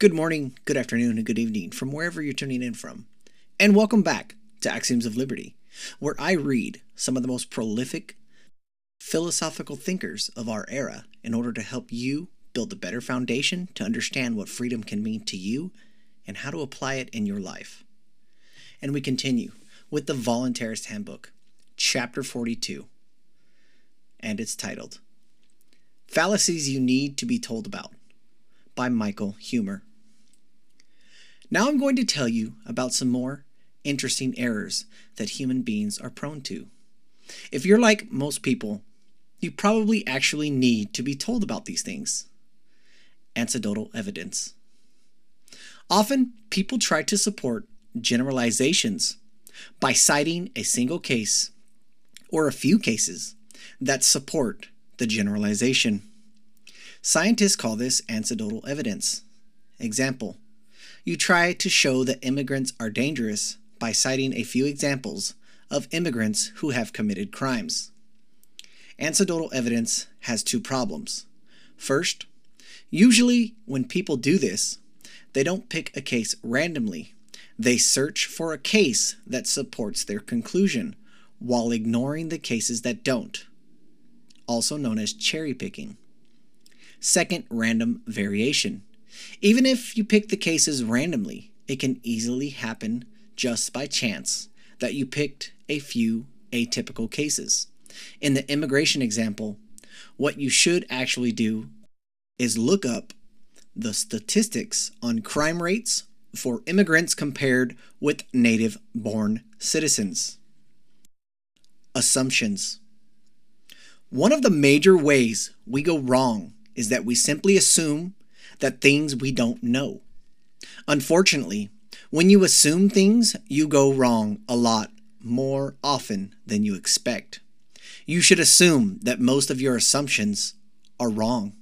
Good morning, good afternoon, and good evening from wherever you're tuning in from. And welcome back to Axioms of Liberty, where I read some of the most prolific philosophical thinkers of our era in order to help you build a better foundation to understand what freedom can mean to you and how to apply it in your life. And we continue with the Voluntaryist Handbook, Chapter 42, and it's titled Fallacies You Need to Be Told About by Michael Huemer. Now I'm going to tell you about some more interesting errors that human beings are prone to. If you're like most people, you probably actually need to be told about these things. Anecdotal evidence. Often, people try to support generalizations by citing a single case or a few cases that support the generalization. Scientists call this anecdotal evidence. Example You try to show that immigrants are dangerous by citing a few examples of immigrants who have committed crimes. Anecdotal evidence has two problems. First, usually when people do this, they don't pick a case randomly. They search for a case that supports their conclusion while ignoring the cases that don't, also known as cherry picking. Second, random variation. Even if you pick the cases randomly, it can easily happen just by chance that you picked a few atypical cases. In the immigration example, what you should actually do is look up the statistics on crime rates for immigrants compared with native born citizens. Assumptions. One of the major ways we go wrong is that we simply assume that things we don't know. Unfortunately, when you assume things, you go wrong a lot more often than you expect. You should assume that most of your assumptions are wrong.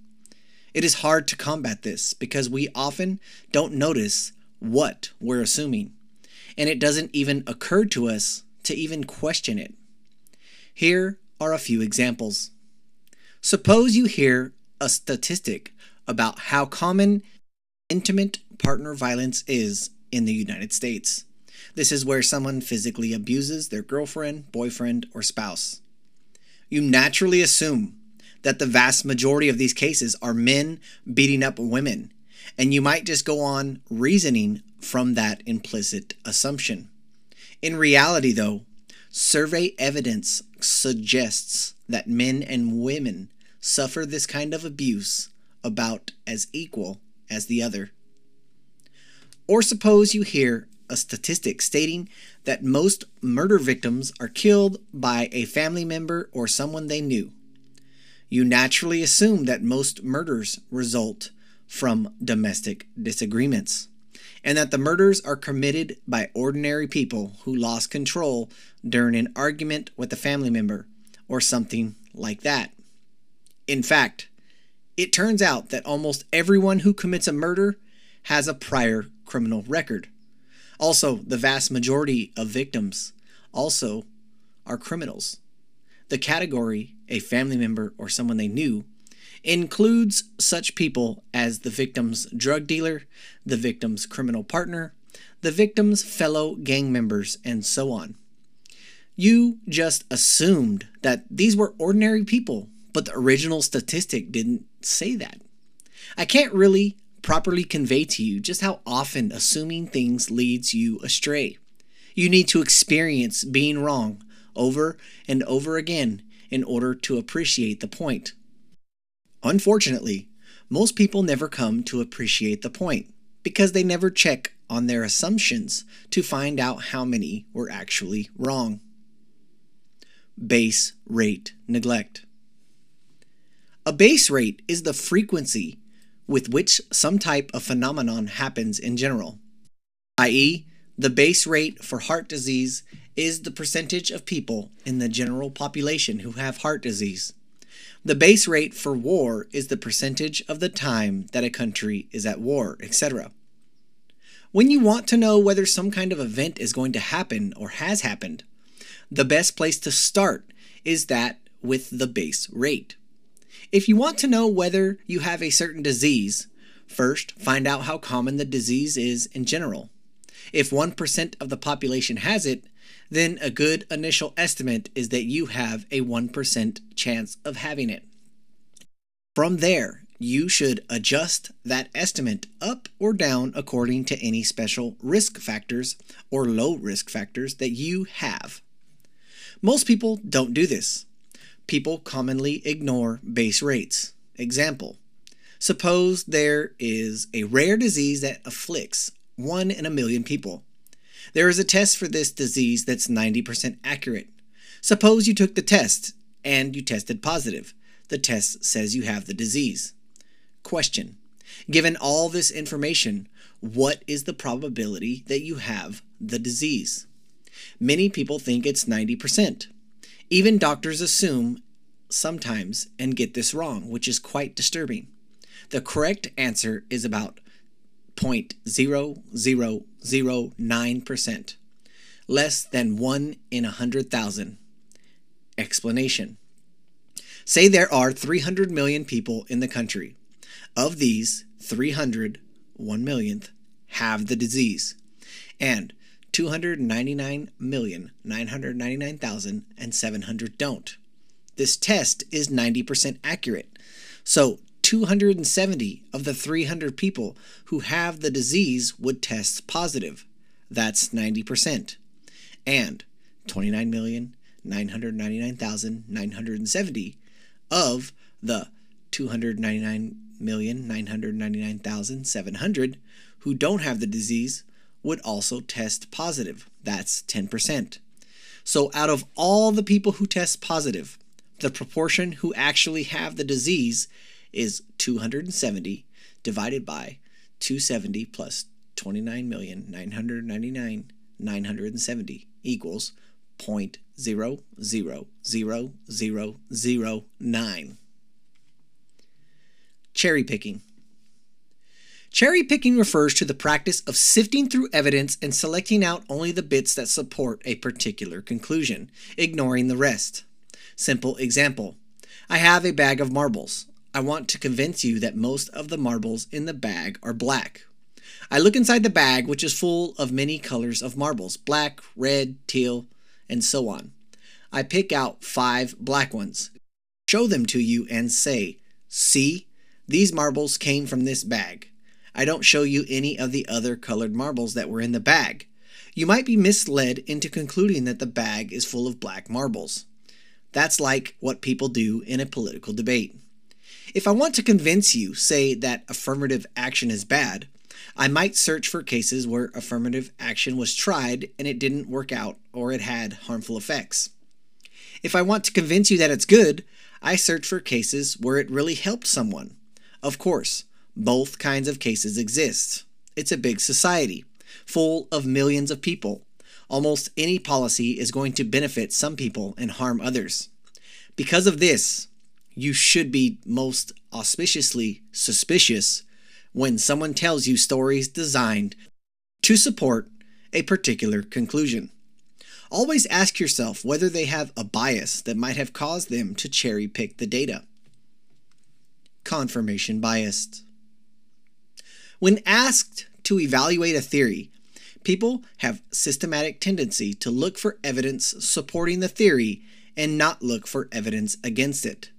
It is hard to combat this because we often don't notice what we're assuming, and it doesn't even occur to us to even question it. Here are a few examples. Suppose you hear a statistic about how common intimate partner violence is in the United States. This is where someone physically abuses their girlfriend, boyfriend, or spouse. You naturally assume that the vast majority of these cases are men beating up women, and you might just go on reasoning from that implicit assumption. In reality, though, survey evidence suggests that men and women suffer this kind of abuse about as equal as the other. Or suppose you hear a statistic stating that most murder victims are killed by a family member or someone they knew. You naturally assume that most murders result from domestic disagreements, and that the murders are committed by ordinary people who lost control during an argument with a family member or something like that. In fact, it turns out that almost everyone who commits a murder has a prior criminal record. Also, the vast majority of victims also are criminals. The category, a family member or someone they knew, includes such people as the victim's drug dealer, the victim's criminal partner, the victim's fellow gang members, and so on. You just assumed that these were ordinary people but the original statistic didn't say that. I can't really properly convey to you just how often assuming things leads you astray. You need to experience being wrong over and over again in order to appreciate the point. Unfortunately, most people never come to appreciate the point because they never check on their assumptions to find out how many were actually wrong. Base rate neglect. A base rate is the frequency with which some type of phenomenon happens in general, i.e., the base rate for heart disease is the percentage of people in the general population who have heart disease. The base rate for war is the percentage of the time that a country is at war, etc. When you want to know whether some kind of event is going to happen or has happened, the best place to start is that with the base rate. If you want to know whether you have a certain disease, First, find out how common the disease is in general. If 1% of the population has it, then a good initial estimate is that you have a 1% chance of having it. From there, you should adjust that estimate up or down according to any special risk factors or low risk factors that you have. Most people don't do this. People commonly ignore base rates. Example Suppose there is a rare disease that afflicts one in a million people. There is a test for this disease that's 90% accurate. Suppose you took the test and you tested positive. The test says you have the disease. Question Given all this information, what is the probability that you have the disease? Many people think it's 90%. Even doctors assume sometimes and get this wrong, which is quite disturbing. The correct answer is about 0.0009%, less than 1 in a 100,000. Explanation Say there are 300 million people in the country. Of these, 300, 1 millionth, have the disease, and 299,999,700 don't. This test is 90% accurate. So 270 of the 300 people who have the disease would test positive. That's 90%. And 29,999,970 of the 299,999,700 who don't have the disease would also test positive. That's 10%. So, out of all the people who test positive, the proportion who actually have the disease is 270 divided by 270 plus 29,999,970 equals 0.00009. Cherry picking. Cherry picking refers to the practice of sifting through evidence and selecting out only the bits that support a particular conclusion, ignoring the rest. Simple example I have a bag of marbles. I want to convince you that most of the marbles in the bag are black. I look inside the bag, which is full of many colors of marbles black, red, teal, and so on. I pick out five black ones, show them to you, and say, See, these marbles came from this bag. I don't show you any of the other colored marbles that were in the bag. You might be misled into concluding that the bag is full of black marbles. That's like what people do in a political debate. If I want to convince you, say, that affirmative action is bad, I might search for cases where affirmative action was tried and it didn't work out or it had harmful effects. If I want to convince you that it's good, I search for cases where it really helped someone. Of course, both kinds of cases exist. It's a big society, full of millions of people. Almost any policy is going to benefit some people and harm others. Because of this, you should be most auspiciously suspicious when someone tells you stories designed to support a particular conclusion. Always ask yourself whether they have a bias that might have caused them to cherry pick the data. Confirmation bias. When asked to evaluate a theory, people have systematic tendency to look for evidence supporting the theory and not look for evidence against it.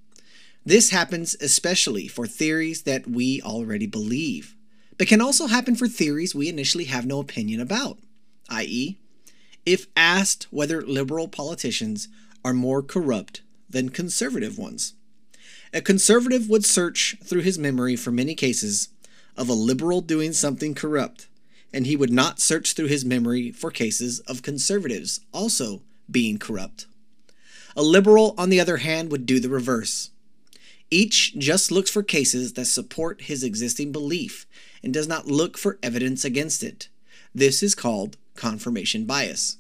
This happens especially for theories that we already believe, but can also happen for theories we initially have no opinion about, i.e., if asked whether liberal politicians are more corrupt than conservative ones. A conservative would search through his memory for many cases of a liberal doing something corrupt, and he would not search through his memory for cases of conservatives also being corrupt. A liberal, on the other hand, would do the reverse. Each just looks for cases that support his existing belief and does not look for evidence against it. This is called confirmation bias.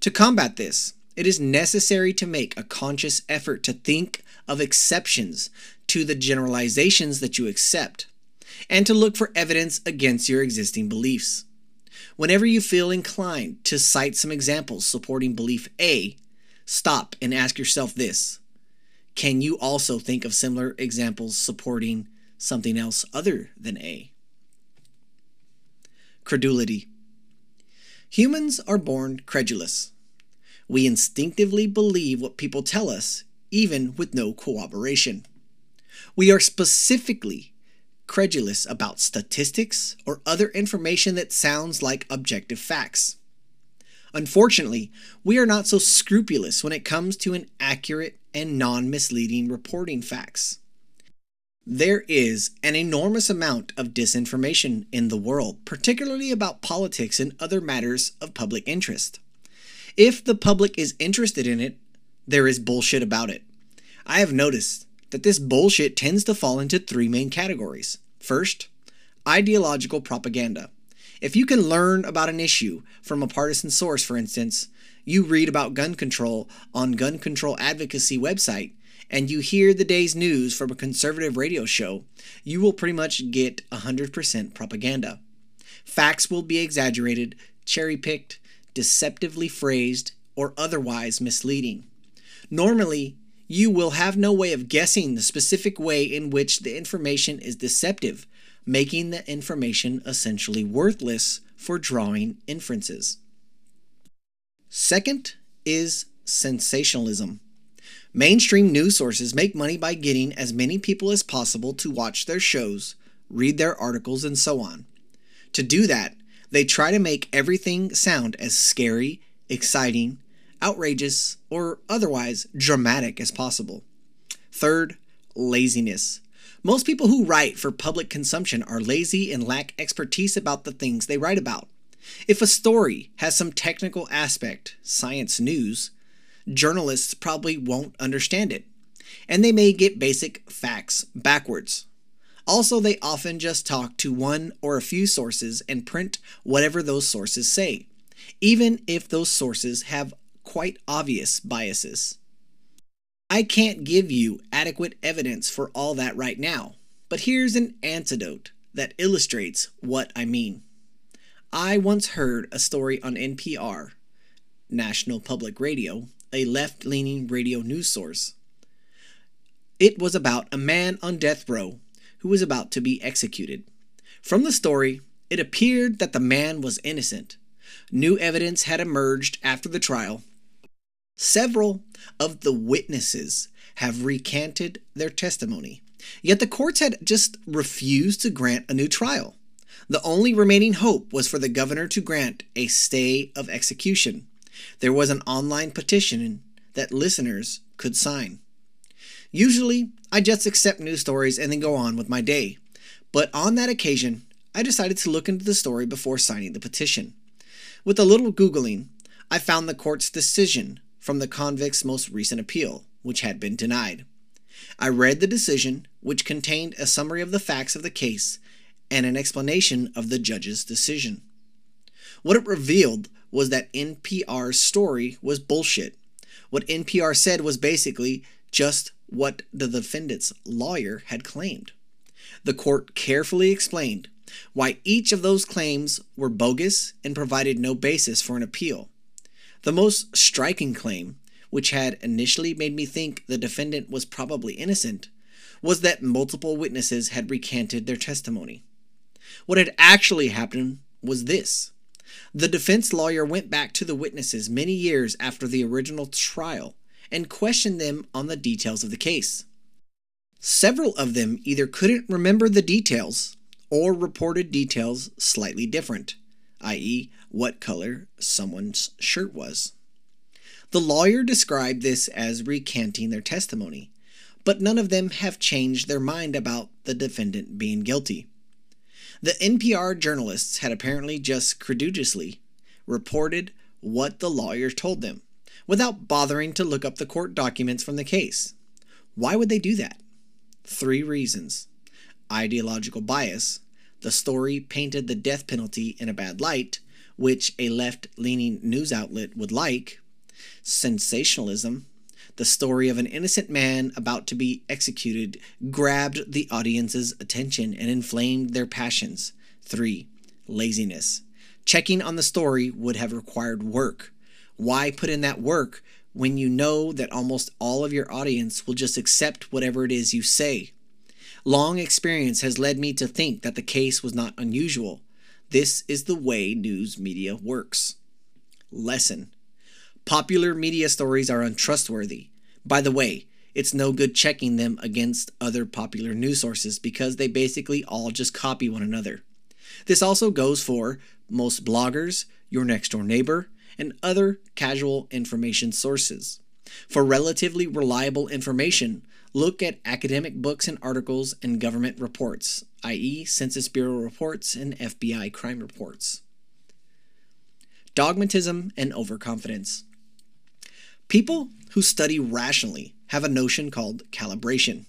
To combat this, it is necessary to make a conscious effort to think of exceptions to the generalizations that you accept and to look for evidence against your existing beliefs. Whenever you feel inclined to cite some examples supporting belief A, stop and ask yourself this can you also think of similar examples supporting something else other than A. Credulity. Humans are born credulous. We instinctively believe what people tell us, even with no corroboration. We are specifically credulous about statistics or other information that sounds like objective facts. Unfortunately, we are not so scrupulous when it comes to an accurate and non misleading reporting facts. There is an enormous amount of disinformation in the world, particularly about politics and other matters of public interest. If the public is interested in it, there is bullshit about it. I have noticed that this bullshit tends to fall into three main categories. First, ideological propaganda. If you can learn about an issue from a partisan source, for instance, you read about gun control on gun control advocacy website and you hear the day's news from a conservative radio show, you will pretty much get 100% propaganda. Facts will be exaggerated, cherry picked, deceptively phrased, or otherwise misleading. Normally, you will have no way of guessing the specific way in which the information is deceptive, making the information essentially worthless for drawing inferences. Second is sensationalism. Mainstream news sources make money by getting as many people as possible to watch their shows, read their articles, and so on. To do that, they try to make everything sound as scary, exciting, outrageous, or otherwise dramatic as possible. Third, laziness. Most people who write for public consumption are lazy and lack expertise about the things they write about. If a story has some technical aspect, science news, journalists probably won't understand it, and they may get basic facts backwards. Also, they often just talk to one or a few sources and print whatever those sources say, even if those sources have quite obvious biases. I can't give you adequate evidence for all that right now, but here's an antidote that illustrates what I mean. I once heard a story on NPR, National Public Radio, a left leaning radio news source. It was about a man on death row who was about to be executed. From the story, it appeared that the man was innocent. New evidence had emerged after the trial, Several of the witnesses have recanted their testimony, yet the courts had just refused to grant a new trial. The only remaining hope was for the governor to grant a stay of execution. There was an online petition that listeners could sign. Usually, I just accept news stories and then go on with my day. But on that occasion, I decided to look into the story before signing the petition. With a little Googling, I found the court's decision from the convict's most recent appeal, which had been denied. I read the decision, which contained a summary of the facts of the case and an explanation of the judge's decision. What it revealed was that NPR's story was bullshit. What NPR said was basically just what the defendant's lawyer had claimed. The court carefully explained why each of those claims were bogus and provided no basis for an appeal. The most striking claim, which had initially made me think the defendant was probably innocent, was that multiple witnesses had recanted their testimony. What had actually happened was this the defense lawyer went back to the witnesses many years after the original trial and questioned them on the details of the case. Several of them either couldn't remember the details or reported details slightly different i.e., what color someone's shirt was. The lawyer described this as recanting their testimony, but none of them have changed their mind about the defendant being guilty. The NPR journalists had apparently just credulously reported what the lawyer told them, without bothering to look up the court documents from the case. Why would they do that? Three reasons ideological bias, the story painted the death penalty in a bad light, which a left leaning news outlet would like. Sensationalism, the story of an innocent man about to be executed, grabbed the audience's attention and inflamed their passions. 3. Laziness. Checking on the story would have required work. Why put in that work when you know that almost all of your audience will just accept whatever it is you say? Long experience has led me to think that the case was not unusual. This is the way news media works. Lesson Popular media stories are untrustworthy. By the way, it's no good checking them against other popular news sources because they basically all just copy one another. This also goes for most bloggers, your next door neighbor, and other casual information sources. For relatively reliable information, look at academic books and articles and government reports, i.e., Census Bureau reports and FBI crime reports. Dogmatism and overconfidence. People who study rationally have a notion called calibration.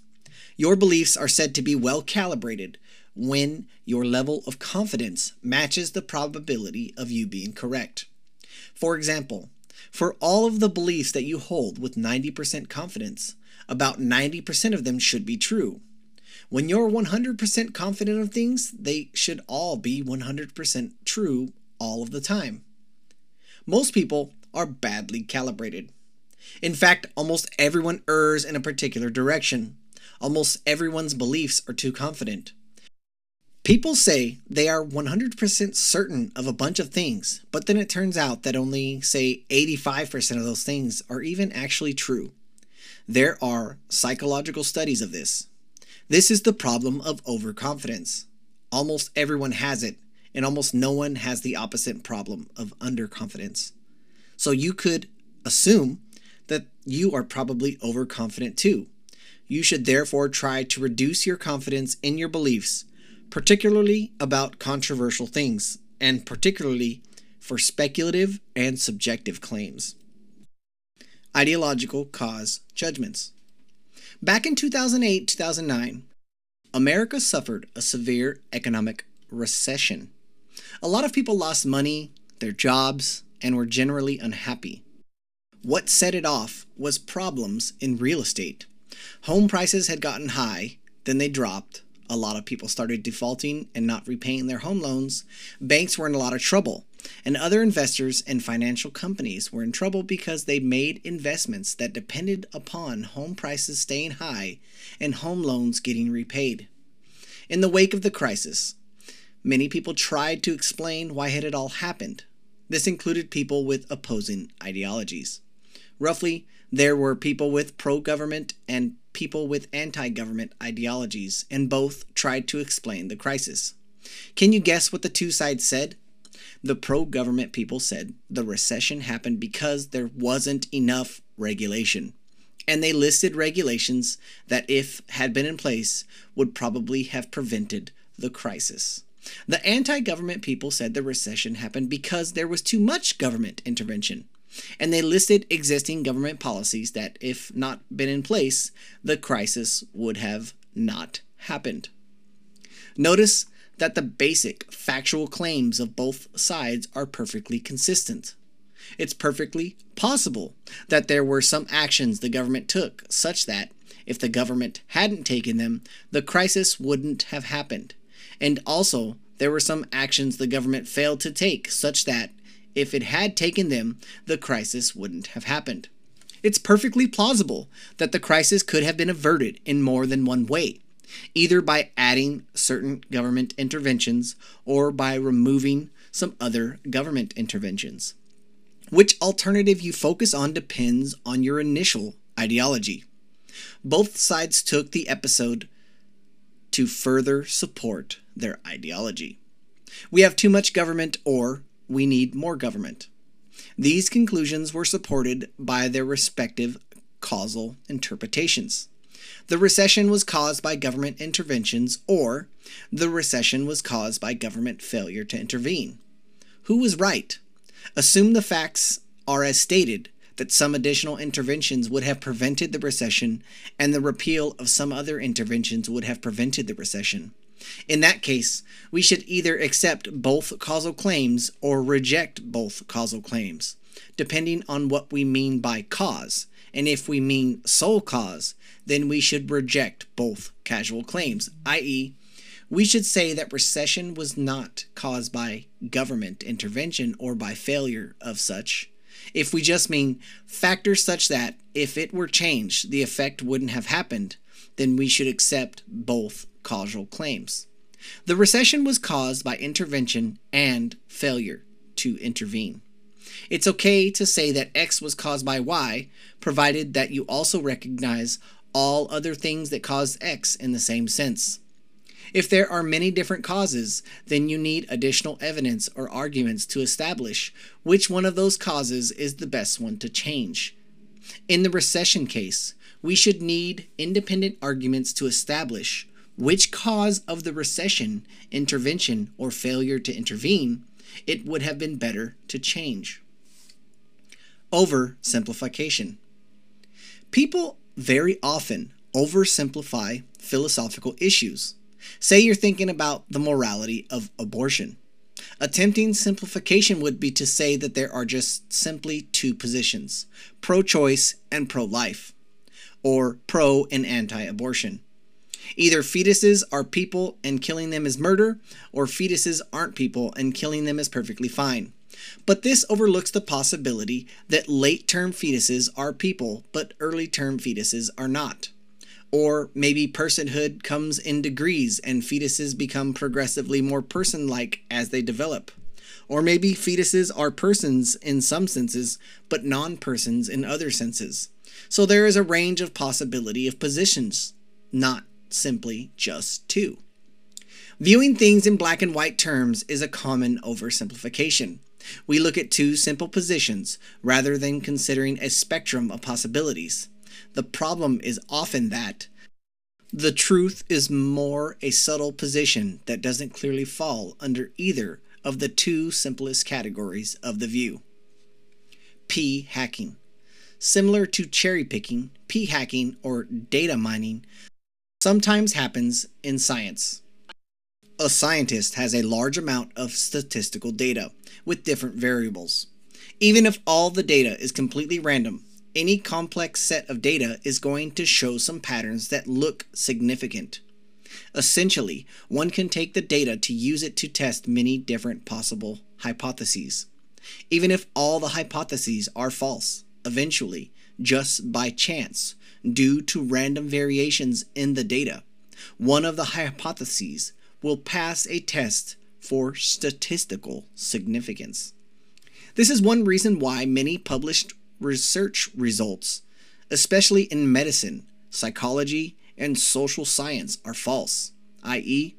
Your beliefs are said to be well calibrated when your level of confidence matches the probability of you being correct. For example, for all of the beliefs that you hold with 90% confidence, about 90% of them should be true. When you're 100% confident of things, they should all be 100% true all of the time. Most people are badly calibrated. In fact, almost everyone errs in a particular direction. Almost everyone's beliefs are too confident. People say they are 100% certain of a bunch of things, but then it turns out that only, say, 85% of those things are even actually true. There are psychological studies of this. This is the problem of overconfidence. Almost everyone has it, and almost no one has the opposite problem of underconfidence. So you could assume that you are probably overconfident too. You should therefore try to reduce your confidence in your beliefs, particularly about controversial things, and particularly for speculative and subjective claims. Ideological cause judgments. Back in 2008 2009, America suffered a severe economic recession. A lot of people lost money, their jobs, and were generally unhappy. What set it off was problems in real estate. Home prices had gotten high, then they dropped. A lot of people started defaulting and not repaying their home loans. Banks were in a lot of trouble, and other investors and financial companies were in trouble because they made investments that depended upon home prices staying high and home loans getting repaid. In the wake of the crisis, many people tried to explain why it had all happened. This included people with opposing ideologies. Roughly, there were people with pro government and people with anti government ideologies, and both tried to explain the crisis. Can you guess what the two sides said? The pro government people said the recession happened because there wasn't enough regulation. And they listed regulations that, if had been in place, would probably have prevented the crisis. The anti government people said the recession happened because there was too much government intervention and they listed existing government policies that, if not been in place, the crisis would have not happened. Notice that the basic factual claims of both sides are perfectly consistent. It's perfectly possible that there were some actions the government took such that, if the government hadn't taken them, the crisis wouldn't have happened. And also, there were some actions the government failed to take such that, if it had taken them, the crisis wouldn't have happened. It's perfectly plausible that the crisis could have been averted in more than one way, either by adding certain government interventions or by removing some other government interventions. Which alternative you focus on depends on your initial ideology. Both sides took the episode to further support their ideology. We have too much government or we need more government. These conclusions were supported by their respective causal interpretations. The recession was caused by government interventions, or the recession was caused by government failure to intervene. Who was right? Assume the facts are as stated that some additional interventions would have prevented the recession, and the repeal of some other interventions would have prevented the recession. In that case, we should either accept both causal claims or reject both causal claims, depending on what we mean by cause. And if we mean sole cause, then we should reject both causal claims, i.e., we should say that recession was not caused by government intervention or by failure of such. If we just mean factors such that if it were changed, the effect wouldn't have happened, then we should accept both causal claims. The recession was caused by intervention and failure to intervene. It's okay to say that X was caused by Y, provided that you also recognize all other things that cause X in the same sense. If there are many different causes, then you need additional evidence or arguments to establish which one of those causes is the best one to change. In the recession case, we should need independent arguments to establish which cause of the recession, intervention, or failure to intervene it would have been better to change. Oversimplification. People very often oversimplify philosophical issues. Say you're thinking about the morality of abortion. Attempting simplification would be to say that there are just simply two positions pro choice and pro life, or pro and anti abortion. Either fetuses are people and killing them is murder, or fetuses aren't people and killing them is perfectly fine. But this overlooks the possibility that late term fetuses are people, but early term fetuses are not. Or maybe personhood comes in degrees and fetuses become progressively more person like as they develop. Or maybe fetuses are persons in some senses, but non persons in other senses. So there is a range of possibility of positions, not simply just two. Viewing things in black and white terms is a common oversimplification. We look at two simple positions rather than considering a spectrum of possibilities. The problem is often that the truth is more a subtle position that doesn't clearly fall under either of the two simplest categories of the view. P hacking. Similar to cherry picking, P hacking or data mining sometimes happens in science. A scientist has a large amount of statistical data with different variables. Even if all the data is completely random, any complex set of data is going to show some patterns that look significant. Essentially, one can take the data to use it to test many different possible hypotheses. Even if all the hypotheses are false, eventually, just by chance, due to random variations in the data. One of the hypotheses will pass a test for statistical significance. This is one reason why many published research results, especially in medicine, psychology, and social science, are false, i.e.,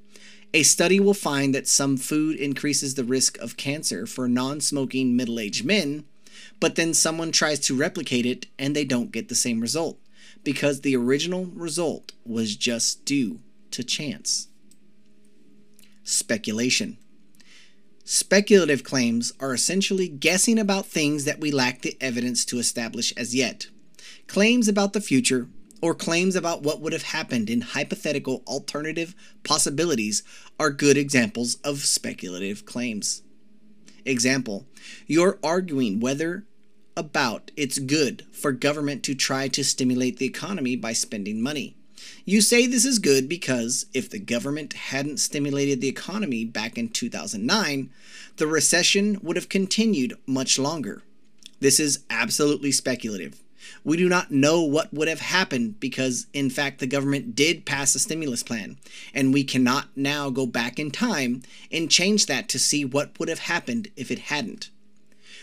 a study will find that some food increases the risk of cancer for non smoking middle aged men, but then someone tries to replicate it and they don't get the same result because the original result was just due to chance. Speculation. Speculative claims are essentially guessing about things that we lack the evidence to establish as yet. Claims about the future or claims about what would have happened in hypothetical alternative possibilities are good examples of speculative claims. Example, you're arguing whether about it's good for government to try to stimulate the economy by spending money. You say this is good because if the government hadn't stimulated the economy back in 2009, the recession would have continued much longer. This is absolutely speculative. We do not know what would have happened because, in fact, the government did pass a stimulus plan, and we cannot now go back in time and change that to see what would have happened if it hadn't.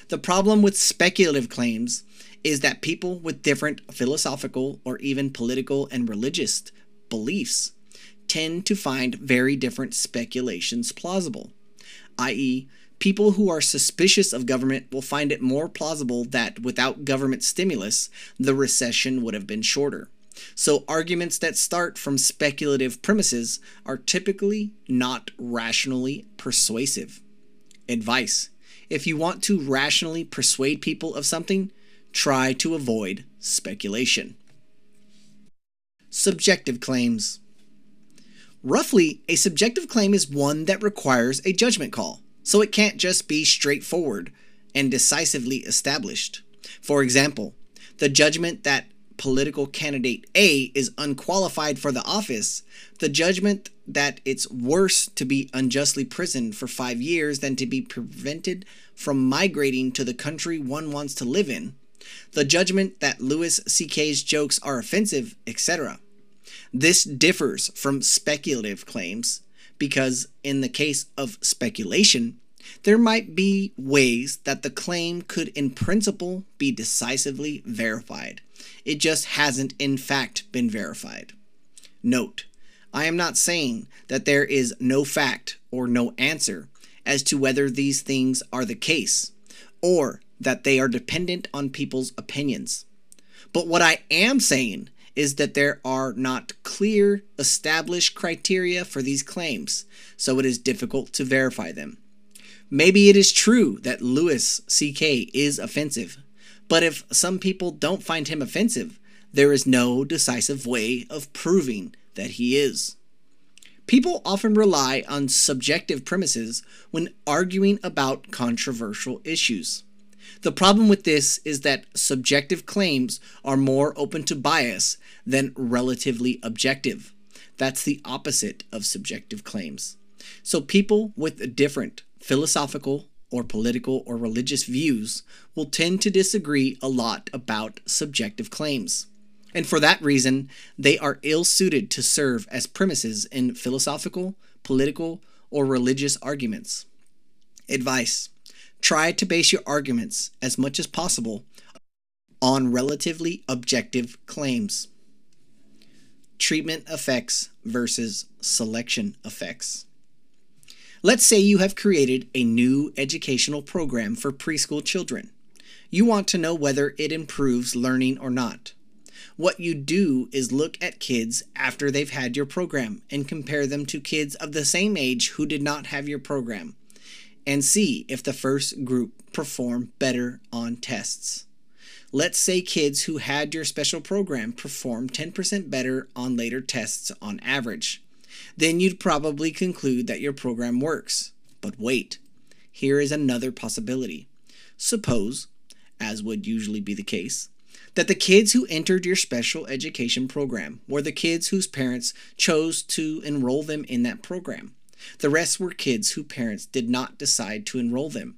The problem with speculative claims is that people with different philosophical or even political and religious beliefs tend to find very different speculations plausible, i.e., people who are suspicious of government will find it more plausible that without government stimulus, the recession would have been shorter. So, arguments that start from speculative premises are typically not rationally persuasive. Advice if you want to rationally persuade people of something, try to avoid speculation. Subjective claims. Roughly, a subjective claim is one that requires a judgment call, so it can't just be straightforward and decisively established. For example, the judgment that political candidate A is unqualified for the office, the judgment that it's worse to be unjustly prisoned for five years than to be prevented from migrating to the country one wants to live in, the judgment that Louis C.K.'s jokes are offensive, etc. This differs from speculative claims because, in the case of speculation, there might be ways that the claim could, in principle, be decisively verified. It just hasn't, in fact, been verified. Note, I am not saying that there is no fact or no answer as to whether these things are the case, or that they are dependent on people's opinions. But what I am saying is that there are not clear, established criteria for these claims, so it is difficult to verify them. Maybe it is true that Louis C.K. is offensive, but if some people don't find him offensive, there is no decisive way of proving that he is. People often rely on subjective premises when arguing about controversial issues. The problem with this is that subjective claims are more open to bias than relatively objective. That's the opposite of subjective claims. So people with different philosophical or political or religious views will tend to disagree a lot about subjective claims. And for that reason, they are ill suited to serve as premises in philosophical, political, or religious arguments. Advice Try to base your arguments as much as possible on relatively objective claims. Treatment effects versus selection effects. Let's say you have created a new educational program for preschool children. You want to know whether it improves learning or not. What you do is look at kids after they've had your program and compare them to kids of the same age who did not have your program and see if the first group perform better on tests. Let's say kids who had your special program perform 10% better on later tests on average. Then you'd probably conclude that your program works. But wait, here is another possibility. Suppose, as would usually be the case, that the kids who entered your special education program were the kids whose parents chose to enroll them in that program. The rest were kids whose parents did not decide to enroll them.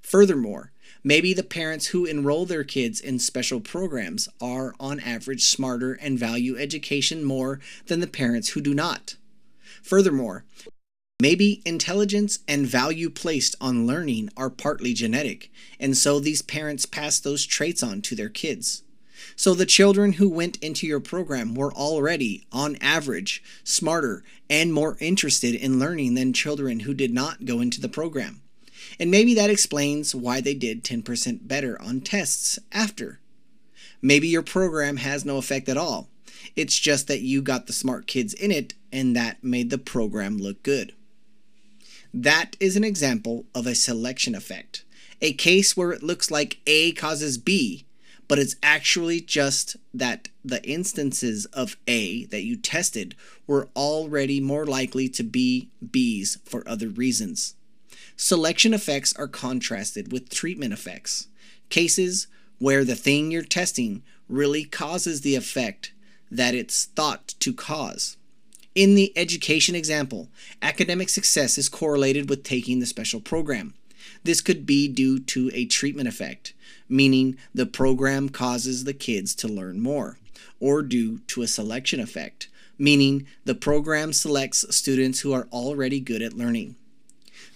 Furthermore, maybe the parents who enroll their kids in special programs are, on average, smarter and value education more than the parents who do not. Furthermore, Maybe intelligence and value placed on learning are partly genetic, and so these parents pass those traits on to their kids. So the children who went into your program were already, on average, smarter and more interested in learning than children who did not go into the program. And maybe that explains why they did 10% better on tests after. Maybe your program has no effect at all. It's just that you got the smart kids in it and that made the program look good. That is an example of a selection effect, a case where it looks like A causes B but it's actually just that the instances of A that you tested were already more likely to be B's for other reasons. Selection effects are contrasted with treatment effects, cases where the thing you're testing really causes the effect that it's thought to cause. In the education example, academic success is correlated with taking the special program. This could be due to a treatment effect, meaning the program causes the kids to learn more, or due to a selection effect, meaning the program selects students who are already good at learning.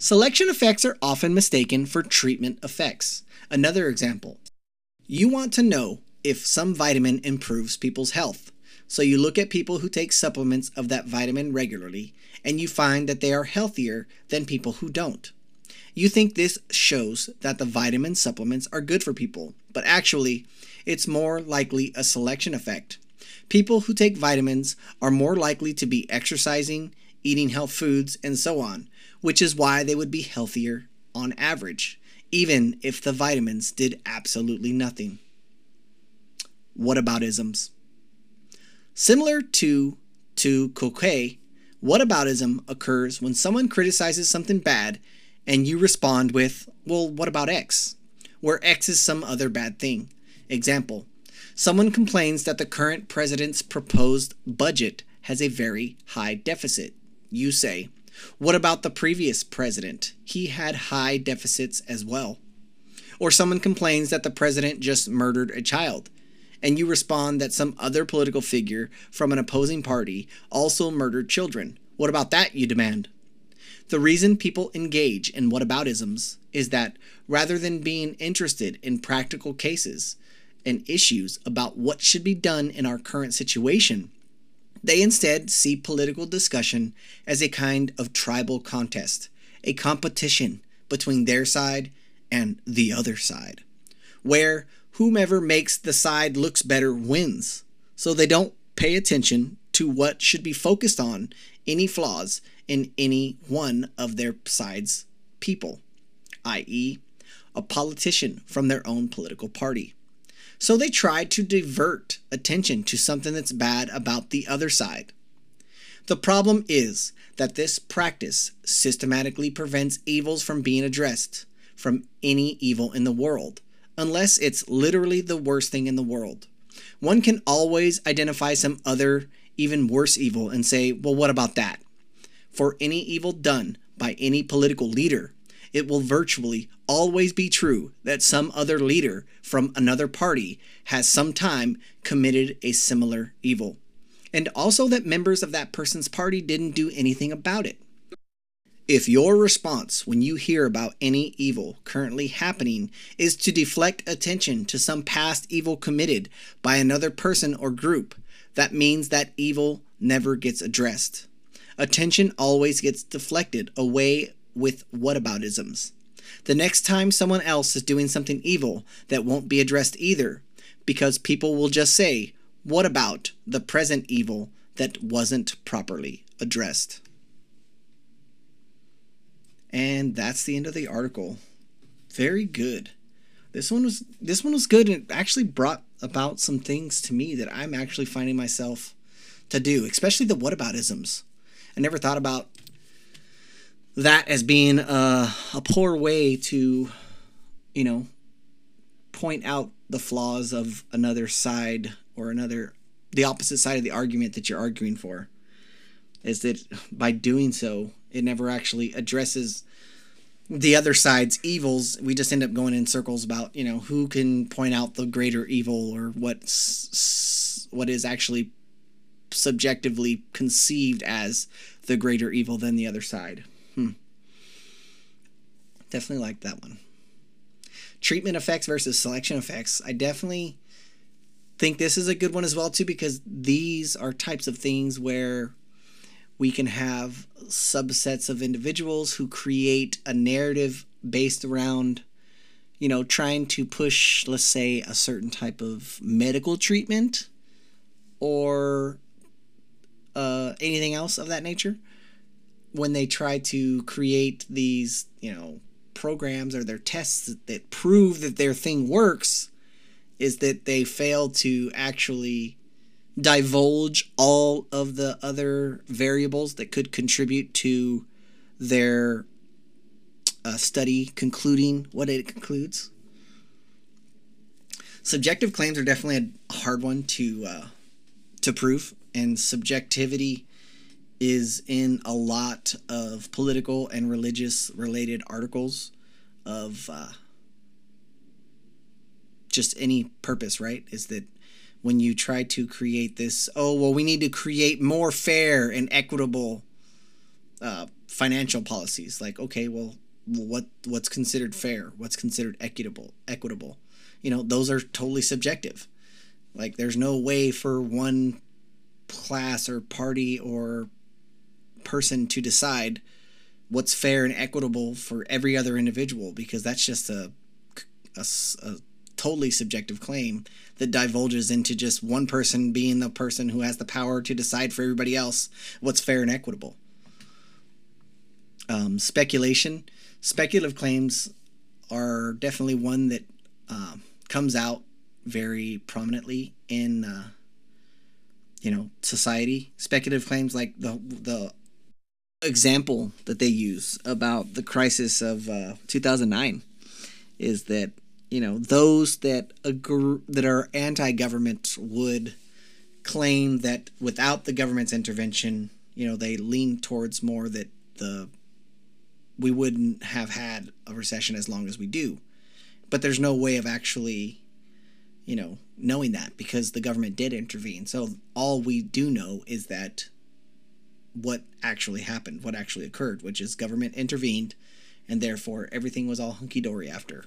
Selection effects are often mistaken for treatment effects. Another example you want to know if some vitamin improves people's health. So you look at people who take supplements of that vitamin regularly, and you find that they are healthier than people who don't. You think this shows that the vitamin supplements are good for people, but actually, it's more likely a selection effect. People who take vitamins are more likely to be exercising, eating health foods, and so on, which is why they would be healthier on average, even if the vitamins did absolutely nothing. Whataboutisms? Similar to tu quoque, whataboutism occurs when someone criticizes something bad and you respond with, well, what about X? Where X is some other bad thing. Example Someone complains that the current president's proposed budget has a very high deficit. You say, what about the previous president? He had high deficits as well. Or someone complains that the president just murdered a child. And you respond that some other political figure from an opposing party also murdered children. What about that, you demand? The reason people engage in whataboutisms is that rather than being interested in practical cases and issues about what should be done in our current situation, they instead see political discussion as a kind of tribal contest, a competition between their side and the other side, where whomever makes the side looks better wins. So they don't pay attention to what should be focused on any flaws in any one of their side's people, i.e., a politician from their own political party. So they try to divert attention to something that's bad about the other side. The problem is that this practice systematically prevents evils from being addressed, from any evil in the world, unless it's literally the worst thing in the world. One can always identify some other, even worse evil and say, well, what about that? For any evil done by any political leader, it will virtually always be true that some other leader from another party has sometime committed a similar evil, and also that members of that person's party didn't do anything about it. If your response when you hear about any evil currently happening is to deflect attention to some past evil committed by another person or group, that means that evil never gets addressed. Attention always gets deflected away with whataboutisms. The next time someone else is doing something evil, that won't be addressed either, because people will just say, What about the present evil that wasn't properly addressed? And that's the end of the article. Very good. This one was this one was good and it actually brought about some things to me that I'm actually finding myself to do, especially the whataboutisms. I never thought about that as being a, a poor way to, you know, point out the flaws of another side or another, the opposite side of the argument that you're arguing for. Is that by doing so, it never actually addresses the other side's evils. We just end up going in circles about, you know, who can point out the greater evil or what's what is actually subjectively conceived as the greater evil than the other side. Hmm. Definitely like that one. Treatment effects versus selection effects. I definitely think this is a good one as well too because these are types of things where we can have subsets of individuals who create a narrative based around you know trying to push let's say a certain type of medical treatment or uh, anything else of that nature. When they try to create these, you know, programs or their tests that, that prove that their thing works is that they fail to actually divulge all of the other variables that could contribute to their uh, study concluding what it concludes. Subjective claims are definitely a hard one to uh, to prove, and subjectivity is in a lot of political and religious related articles of uh, just any purpose, right? Is that when you try to create this, oh, well, we need to create more fair and equitable uh, financial policies. Like, okay, well, what what's considered fair? What's considered equitable? Equitable, you know, those are totally subjective. Like, there's no way for one class or party or person to decide what's fair and equitable for every other individual because that's just a, a, a, totally subjective claim that divulges into just one person being the person who has the power to decide for everybody else what's fair and equitable. Um, speculation, speculative claims are definitely one that uh, comes out very prominently in uh, you know society. Speculative claims like the the example that they use about the crisis of uh, 2009 is that you know those that agree, that are anti-government would claim that without the government's intervention, you know, they lean towards more that the we wouldn't have had a recession as long as we do. But there's no way of actually you know, knowing that because the government did intervene. So all we do know is that what actually happened, what actually occurred, which is government intervened, and therefore everything was all hunky dory after.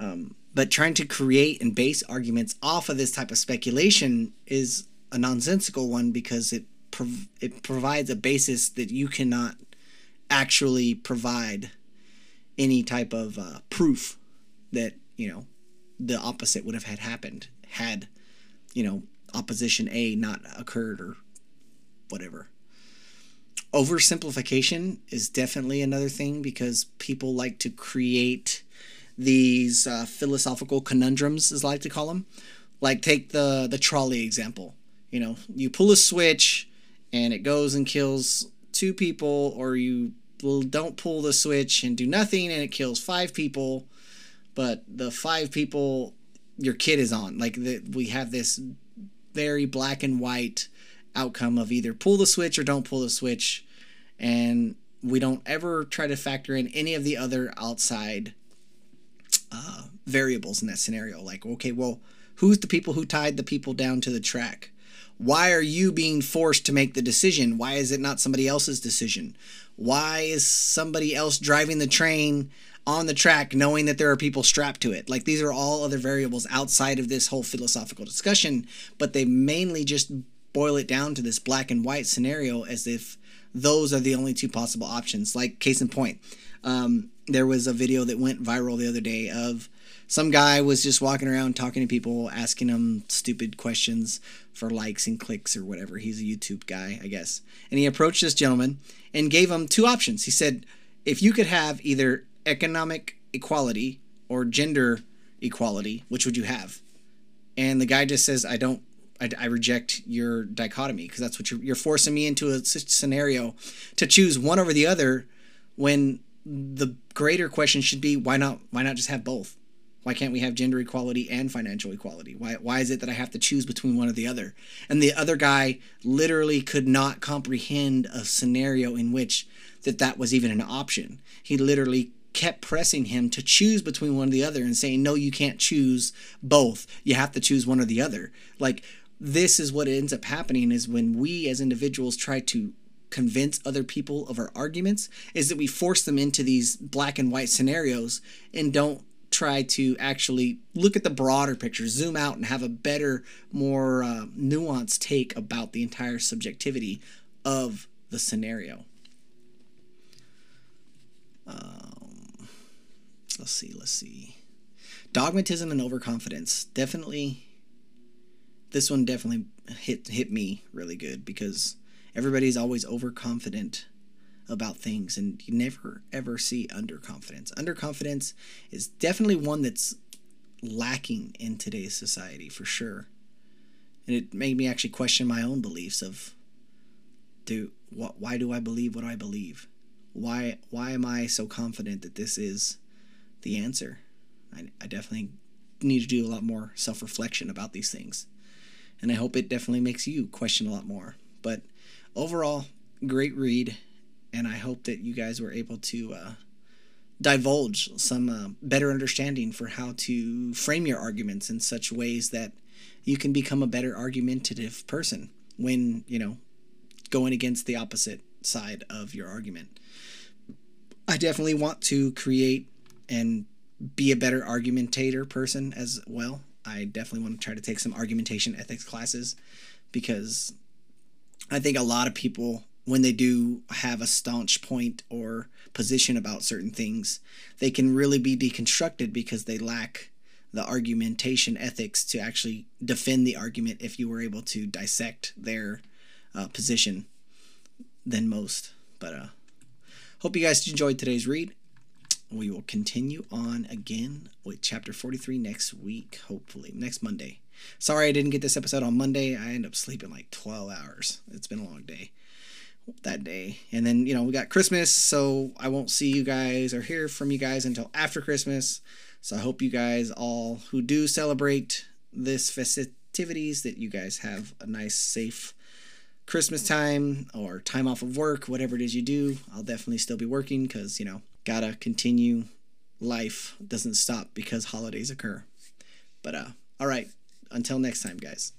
Um, but trying to create and base arguments off of this type of speculation is a nonsensical one because it prov- it provides a basis that you cannot actually provide any type of uh, proof that you know the opposite would have had happened had you know opposition A not occurred or whatever. Oversimplification is definitely another thing because people like to create these uh, philosophical conundrums, as I like to call them. Like take the the trolley example. You know, you pull a switch and it goes and kills two people, or you don't pull the switch and do nothing and it kills five people, but the five people your kid is on. Like the, we have this very black and white outcome of either pull the switch or don't pull the switch, and we don't ever try to factor in any of the other outside uh, variables in that scenario. Like, okay, well, who's the people who tied the people down to the track? Why are you being forced to make the decision? Why is it not somebody else's decision? Why is somebody else driving the train on the track knowing that there are people strapped to it? Like these are all other variables outside of this whole philosophical discussion, but they mainly just boil it down to this black and white scenario as if those are the only two possible options. Like case in point, um, there was a video that went viral the other day of some guy was just walking around talking to people, asking them stupid questions for likes and clicks or whatever. He's a YouTube guy, I guess. And he approached this gentleman and gave him two options. He said, if you could have either economic equality or gender equality, which would you have? And the guy just says, I don't I, I, reject your dichotomy because that's what you're, you're forcing me into a scenario to choose one over the other when the greater question should be why not why not just have both? Why can't we have gender equality and financial equality? Why why is it that i have to choose between one or the other? And the other guy literally could not comprehend a scenario in which that that was even an option. He literally kept pressing him to choose between one or the other and saying no you can't choose both. You have to choose one or the other. Like this is what ends up happening is when we as individuals try to convince other people of our arguments is that we force them into these black and white scenarios and don't try to actually look at the broader picture, zoom out, and have a better, more uh, nuanced take about the entire subjectivity of the scenario. Um, let's see, let's see. Dogmatism and overconfidence. Definitely, this one definitely hit hit me really good because everybody's always overconfident about things and you never ever see underconfidence. Underconfidence is definitely one that's lacking in today's society for sure. And it made me actually question my own beliefs of do what why do I believe what I believe? Why why am I so confident that this is the answer? I, I definitely need to do a lot more self-reflection about these things. And I hope it definitely makes you question a lot more. But overall, great read, and I hope that you guys were able to uh, divulge some uh, better understanding for how to frame your arguments in such ways that you can become a better argumentative person when you know going against the opposite side of your argument. I definitely want to create and be a better argumentator person as well. I definitely want to try to take some argumentation ethics classes because I think a lot of people, when they do have a staunch point or position about certain things, they can really be deconstructed because they lack the argumentation ethics to actually defend the argument if you were able to dissect their uh, position than most. But uh, hope you guys enjoyed today's read. We will continue on again with chapter 43 next week, hopefully, next Monday. Sorry I didn't get this episode on Monday. I end up sleeping like 12 hours. It's been a long day that day. And then, you know, we got Christmas, so I won't see you guys or hear from you guys until after Christmas. So I hope you guys all who do celebrate this festivities that you guys have a nice safe Christmas time or time off of work, whatever it is you do. I'll definitely still be working cuz, you know, got to continue life doesn't stop because holidays occur. But uh All right. Until next time, guys.